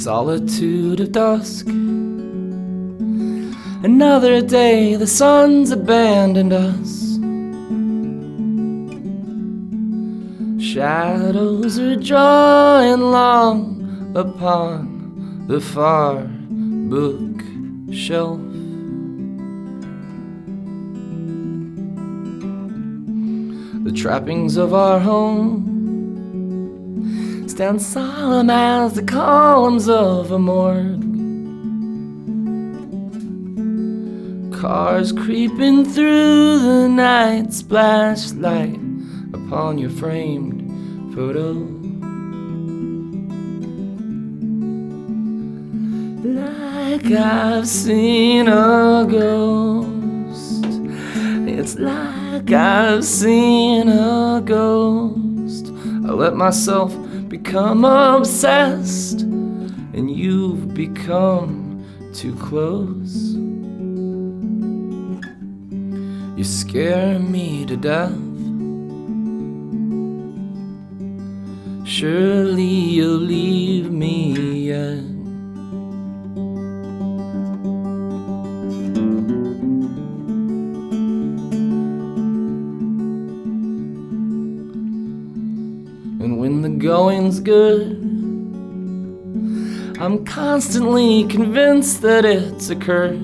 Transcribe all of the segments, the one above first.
solitude of dusk. Another day, the sun's abandoned us. Shadows are drawing long upon the far bookshelf. The trappings of our home stand solemn as the columns of a morgue. Cars creeping through the night splash light upon your framed photo. Like I've seen a ghost. It's like I've seen a ghost. I let myself become obsessed, and you've become too close. You scare me to death. Surely you'll leave me going's good, I'm constantly convinced that it's a curse.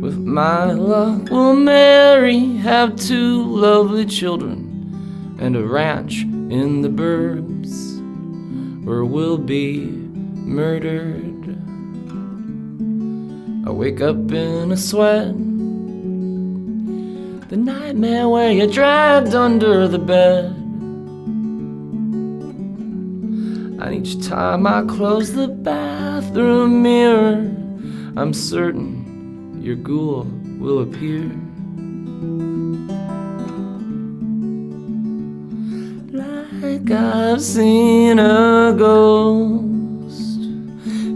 With my luck, we'll marry, have two lovely children, and a ranch in the burbs where we'll be murdered. I wake up in a sweat. The nightmare where you're dragged under the bed. And each time I close the bathroom mirror, I'm certain your ghoul will appear. Like I've seen a ghost.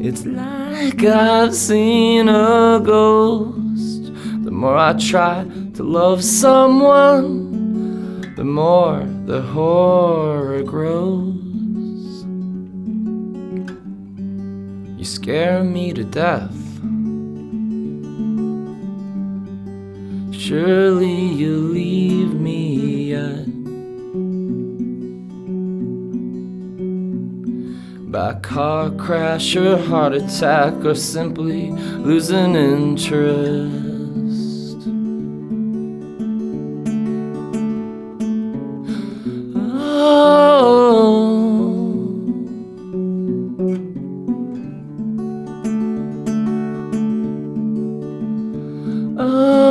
It's like I've seen a ghost. The more I try to love someone, the more the horror grows. You scare me to death. Surely you'll leave me yet. By car crash or heart attack, or simply losing interest. Oh.